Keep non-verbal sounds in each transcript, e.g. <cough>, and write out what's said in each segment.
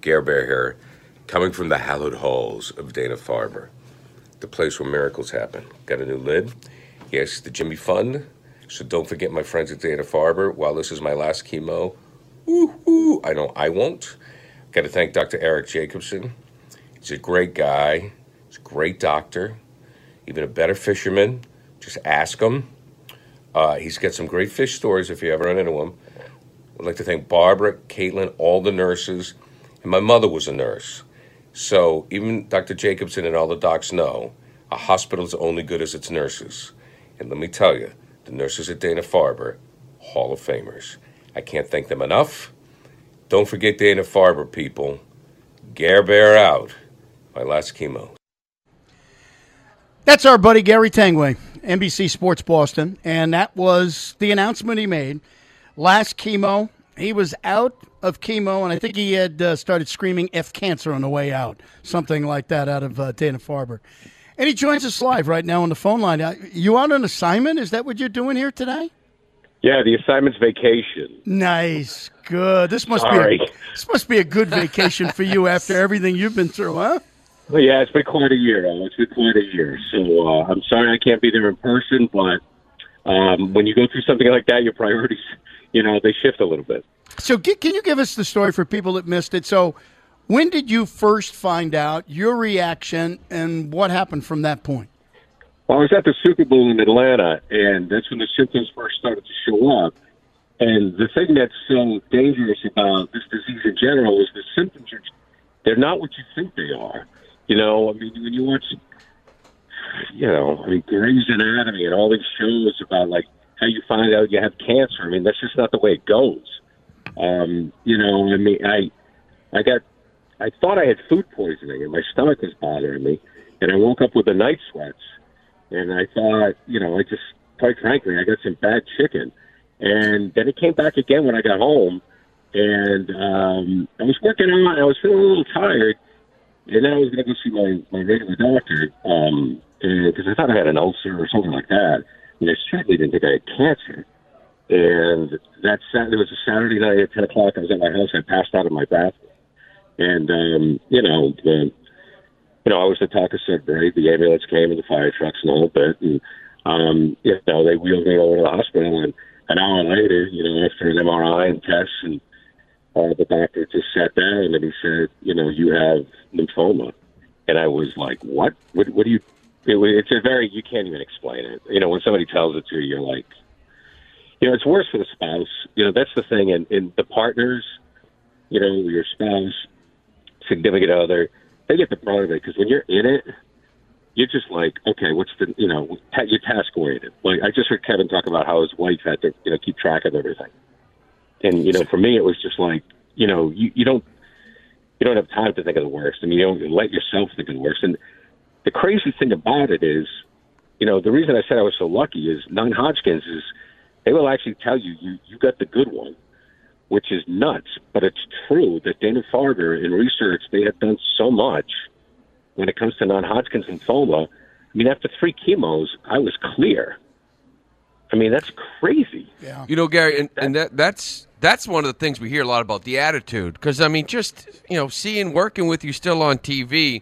Gare Bear here, coming from the hallowed halls of Dana Farber, the place where miracles happen. Got a new lid? Yes, the Jimmy Fund. So don't forget my friends at Dana Farber. While this is my last chemo, I know I won't. Got to thank Dr. Eric Jacobsen. He's a great guy. He's a great doctor. Even a better fisherman. Just ask him. Uh, he's got some great fish stories if you ever run into him. I'd like to thank Barbara, Caitlin, all the nurses, my mother was a nurse. So even Dr. Jacobsen and all the docs know a hospital's only good as its nurses. And let me tell you, the nurses at Dana Farber, Hall of Famers. I can't thank them enough. Don't forget Dana Farber, people. Gare Bear out. My last chemo. That's our buddy Gary Tanguay, NBC Sports Boston, and that was the announcement he made. Last chemo, he was out of chemo, and I think he had uh, started screaming "F cancer" on the way out, something like that, out of uh, Dana Farber. And he joins us live right now on the phone line. Uh, You on an assignment? Is that what you're doing here today? Yeah, the assignment's vacation. Nice, good. This must Sorry. be a, this must be a good vacation for you after everything you've been through, huh? Well, yeah, it's been quite a year. It's been quite a year. So uh, I'm sorry I can't be there in person, but um, when you go through something like that, your priorities, you know, they shift a little bit. So, can you give us the story for people that missed it? So, when did you first find out your reaction and what happened from that point? Well, I was at the Super Bowl in Atlanta, and that's when the symptoms first started to show up. And the thing that's so dangerous about this disease in general is the symptoms are they're not what you think they are. You know, I mean, when you watch, you know, I mean, Grey's Anatomy and all these shows about like how you find out you have cancer. I mean, that's just not the way it goes. Um, you know, I mean, I, I got, I thought I had food poisoning and my stomach was bothering me, and I woke up with the night sweats, and I thought, you know, I just, quite frankly, I got some bad chicken, and then it came back again when I got home, and um, I was working out, I was feeling a little tired, and then I was going to go see my my regular doctor, um, because I thought I had an ulcer or something like that, and I certainly didn't think I had cancer. And that Sat- it was a Saturday night at ten o'clock. I was at my house. I passed out in my bathroom, and um, you know, the, you know, I was the talk of Sudbury. The ambulance came and the fire trucks and whole bit, and um, you know, they wheeled me over to the hospital. And an hour later, you know, after an MRI and tests, and uh, the doctor just sat down and he said, you know, you have lymphoma, and I was like, what? What? What do you? It, wa- it's a very you can't even explain it. You know, when somebody tells it to you, you're like, you know, it's worse for the spouse. You know, that's the thing, and, and the partners, you know, your spouse, significant other, they get the brunt of it because when you're in it, you're just like, okay, what's the, you know, you're task oriented. Like I just heard Kevin talk about how his wife had to, you know, keep track of everything, and you know, for me, it was just like, you know, you, you don't, you don't have time to think of the worst. I mean, you don't let yourself think of the worst. And the crazy thing about it is, you know, the reason I said I was so lucky is non-Hodgkin's is they will actually tell you you you got the good one, which is nuts, but it's true that Dana Farber in research they have done so much when it comes to non-Hodgkin's lymphoma. I mean, after three chemos, I was clear. I mean, that's crazy. Yeah. You know, Gary, and, and that that's that's one of the things we hear a lot about the attitude. Because I mean, just you know, seeing working with you still on TV,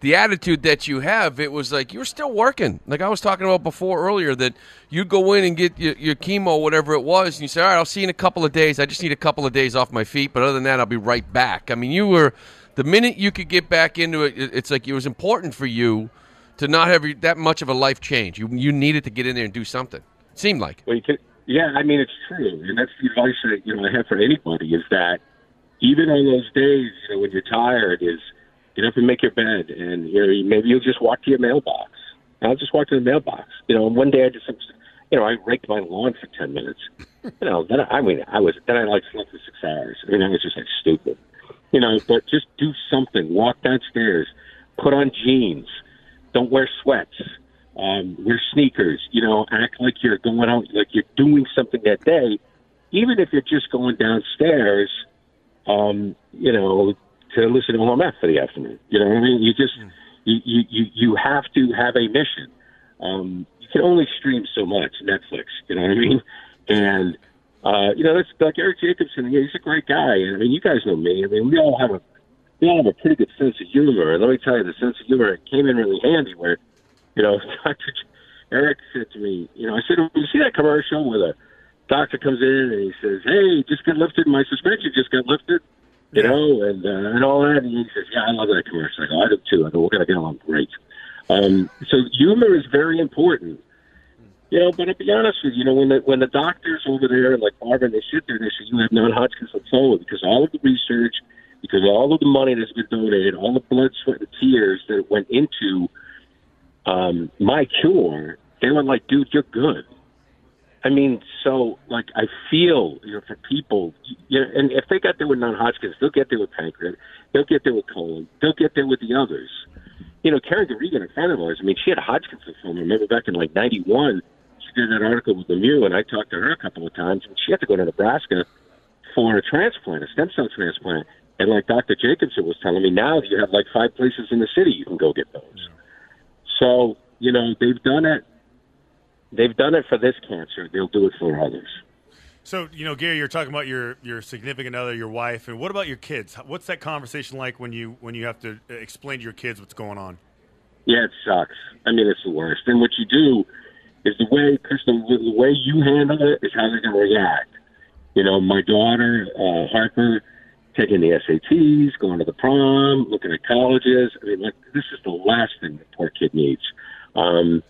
the attitude that you have, it was like you're still working. Like I was talking about before earlier, that you'd go in and get your, your chemo, whatever it was, and you say, "All right, I'll see you in a couple of days. I just need a couple of days off my feet, but other than that, I'll be right back." I mean, you were the minute you could get back into it, it's like it was important for you to not have that much of a life change. You you needed to get in there and do something. It seemed like. Well, you can, yeah, I mean it's true, and that's the advice that you know I have for anybody is that even on those days, you know, when you're tired, is get up and make your bed, and you know maybe you'll just walk to your mailbox. I'll just walk to the mailbox. You know, and one day I just, you know, I raked my lawn for ten minutes. You know, then I, I mean, I was then I like slept for six hours. I mean, I was just like stupid. You know, but just do something. Walk downstairs. Put on jeans. Don't wear sweats. Um, wear sneakers. You know, act like you're going out, like you're doing something that day, even if you're just going downstairs. Um, you know, to listen to home F for the afternoon. You know what I mean? You just you you you have to have a mission. Um, you can only stream so much Netflix. You know what I mean? And uh, you know that's like Eric Jacobsen. Yeah, he's a great guy. And I mean, you guys know me. I mean, we all have a we all have a pretty good sense of humor. And let me tell you, the sense of humor came in really handy. Where you know, <laughs> Doctor Eric said to me, you know, I said, you see that commercial where the doctor comes in and he says, "Hey, just got lifted. My suspension just got lifted." You know, and uh, and all that. And he says, "Yeah, I love that commercial." I go, "I do too." I go, "We're gonna get along great." Um, so humor is very important, you know. But to be honest with you, you know, when the when the doctors over there, like Marvin, they sit there and they say, "You have non-Hodgkin's lymphoma," because all of the research, because all of the money that's been donated, all the blood, sweat, and tears that went into um, my cure, they were like, "Dude, you're good." I mean, so like I feel you know for people, you know, and if they got there with non-Hodgkin's, they'll get there with pancreas, they'll get there with colon, they'll get there with the others. You know, Karen Guregian, a friend of ours. I mean, she had Hodgkin's lymphoma. Remember back in like '91, she did that article with Lemieux, and I talked to her a couple of times, and she had to go to Nebraska for a transplant, a stem cell transplant. And like Dr. Jacobsen was telling me, now you have like five places in the city you can go get those. So you know, they've done it they've done it for this cancer. They'll do it for others. So you know, Gary, you're talking about your your significant other, your wife, and what about your kids? What's that conversation like when you when you have to explain to your kids what's going on? Yeah, it sucks. I mean, it's the worst. And what you do is the way, Kristen, the way you handle it is how they're going to react. You know, my daughter uh, Harper taking the SATs, going to the prom, looking at colleges. I mean, like this is the last thing the poor kid needs. Um,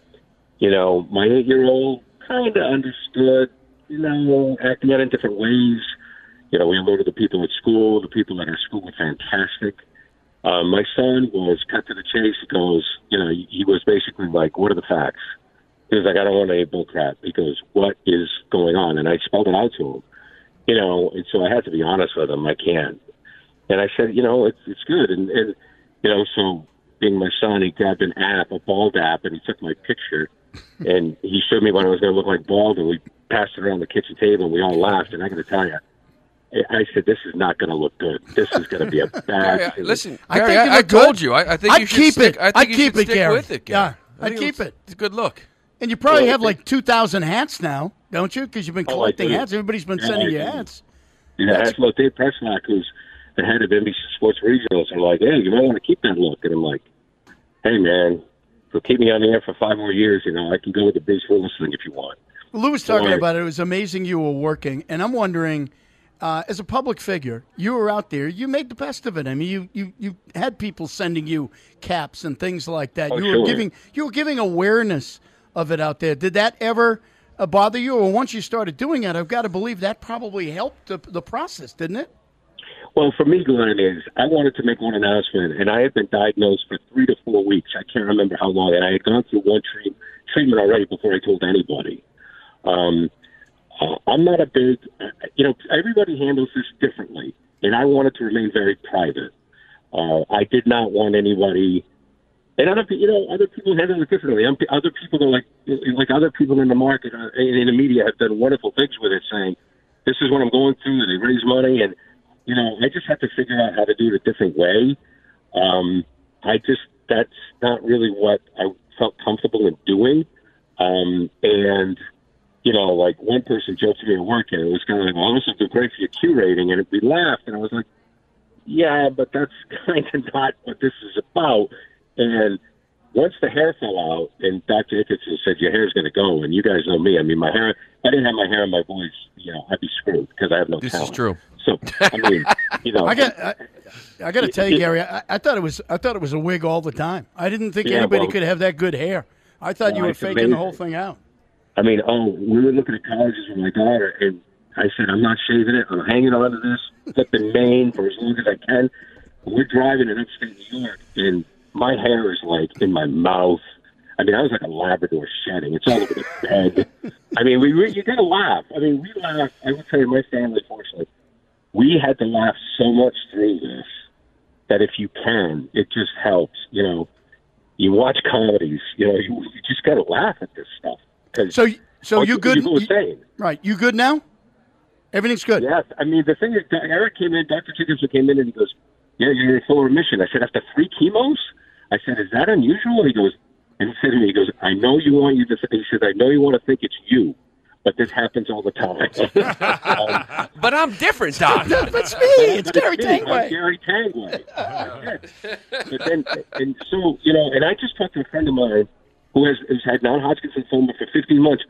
you know, my eight year old kind of understood, you know, acting out in different ways. You know, we alerted the people at school. The people at our school were fantastic. Uh, my son was cut to the chase. He goes, you know, he was basically like, what are the facts? He was like, I don't want any bull crap. He goes, what is going on? And I spelled it out to him, you know, and so I had to be honest with him. I can't. And I said, you know, it's, it's good. And, and, you know, so being my son, he grabbed an app, a bald app, and he took my picture and he showed me what I was going to look like bald, and we passed it around the kitchen table, and we all laughed. And I got to tell you, I said, "This is not going to look good. This is going to be a <laughs> bad." yeah, listen, I, think I, I told you. I, I think I'd you should keep stick, it. I think I'd you keep it, stick Gary. with it. Gary. Yeah, I'd keep it's- it. It's a good look. And you probably Well, have like two thousand hats now, don't you? Because you've been Oh, collecting do. hats. Everybody's been Yeah, sending I you hats. Yeah, that's what Dave Preschlack, who's the head of NBC Sports Regionals, are like, "Hey, you might want to keep that look." And I'm like, "Hey, man, so keep me on the air for five more years. You know, I can go with the Bruce Willis thing if you want." Lou was talking Right. about it. It was amazing you were working, and I'm wondering, uh, as a public figure, you were out there. You made the best of it. I mean, you you you had people sending you caps and things like that. Oh, you were giving you were giving awareness of it out there. Did that ever uh, bother you, or once you started doing it, I've got to believe that probably helped the, the process, didn't it? Well, for me, Glenn, is I wanted to make one announcement, and I had been diagnosed for three to four weeks. I can't remember how long, and I had gone through one treat, treatment already before I told anybody. Um, uh, I'm not a big, uh, you know, everybody handles this differently, and I wanted to remain very private. Uh, I did not want anybody, and other, you know, other people handle it differently. Um, Other people are like, like other people in the market uh, and in the media have done wonderful things with it, saying, "This is what I'm going through," they raise money, and you know, I just have to figure out how to do it a different way. Um, I just that's not really what I felt comfortable in doing. Um, and you know, like one person joked to me at work, and it was kind of like, "Well, this is great for your Q rating," and we laughed, and I was like, "Yeah, but that's <laughs> kind of not what this is about." And once the hair fell out, and Dr. Dickinson said your hair's going to go, and you guys know me. I mean, my hair. If I didn't have my hair and my voice, you know, I'd be screwed because I have no This talent. is true. So I mean, you know, <laughs> I got. I, I got to tell you, Gary. I, I thought it was. I thought it was a wig all the time. I didn't think Yeah, anybody well- could have that good hair. I thought you were it's faking the whole thing out. I mean, oh, we were looking at colleges with my daughter, and I said, I'm not shaving it. I'm hanging on to this, flipping mane for as long as I can. We're driving in upstate New York, and my hair is like in my mouth. I mean, I was like a Labrador shedding. It's all over the bed. I mean, we re- you got to laugh. I mean, we laugh. I would say my family, fortunately, we had to laugh so much through this that if you can, it just helps. You know, you watch comedies. You know, you, you just got to laugh at this stuff. 'Cause So, so you good? go insane. Right. You good now? Everything's good. Yes, I mean the thing is, Eric came in, Doctor Dickinson came in, and he goes, "Yeah, you're in full remission." I said, "After three chemos?" I said, "Is that unusual?" And he goes, and he said to me, "He goes, I know you want you to." He said, "I know you want to think it's you, but this happens all the time." um, <laughs> <laughs> But I'm different, Doc. That's me. It's Gary me. I'm Tanguay. Gary Tanguay. But then, and so you know, and I just talked to a friend of mine who has, has had non-Hodgkin's lymphoma for 15 months.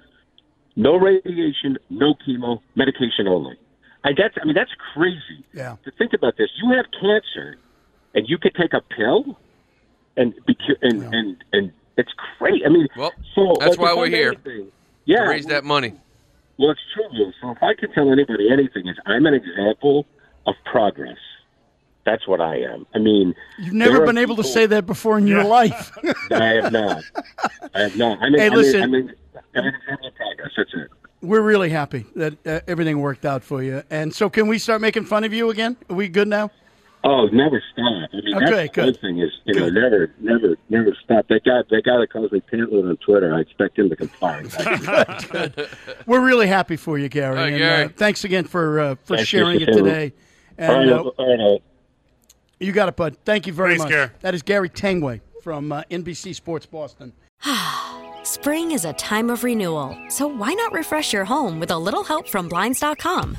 No radiation, no chemo, medication only. I that's I mean that's crazy. Yeah. To think about this, you have cancer, and you could take a pill, and be cu- and and and it's crazy. I mean, Well, so that's like, why we're here. anything- Yeah, Raise that money. well, it's true. Lou. So if I could tell anybody anything, is I'm an example of progress. That's what I am. I mean, You've never been able to say that before in your <laughs> life. I have not. I have not. I mean, Hey, I mean, listen. I mean, I'm an example of progress. That's it. We're really happy that uh, everything worked out for you. And so, can we start making fun of you again? Are we good now? Oh, never stop. I mean, Okay, that's the good. thing is, you know, never, never, never stop. That guy, that guy that calls me Pantloon on Twitter, I expect him to comply. <laughs> We're really happy for you, Gary. Hi, and, Gary. Uh, thanks again for uh, for Thank you, sharing it Mr. Taylor. today. all right, And uh, all right. you got it, bud. Thank you very Thanks, much. Gary. That is Gary Tanguay from uh, NBC Sports Boston. <sighs> Spring is a time of renewal, so why not refresh your home with a little help from Blinds.com?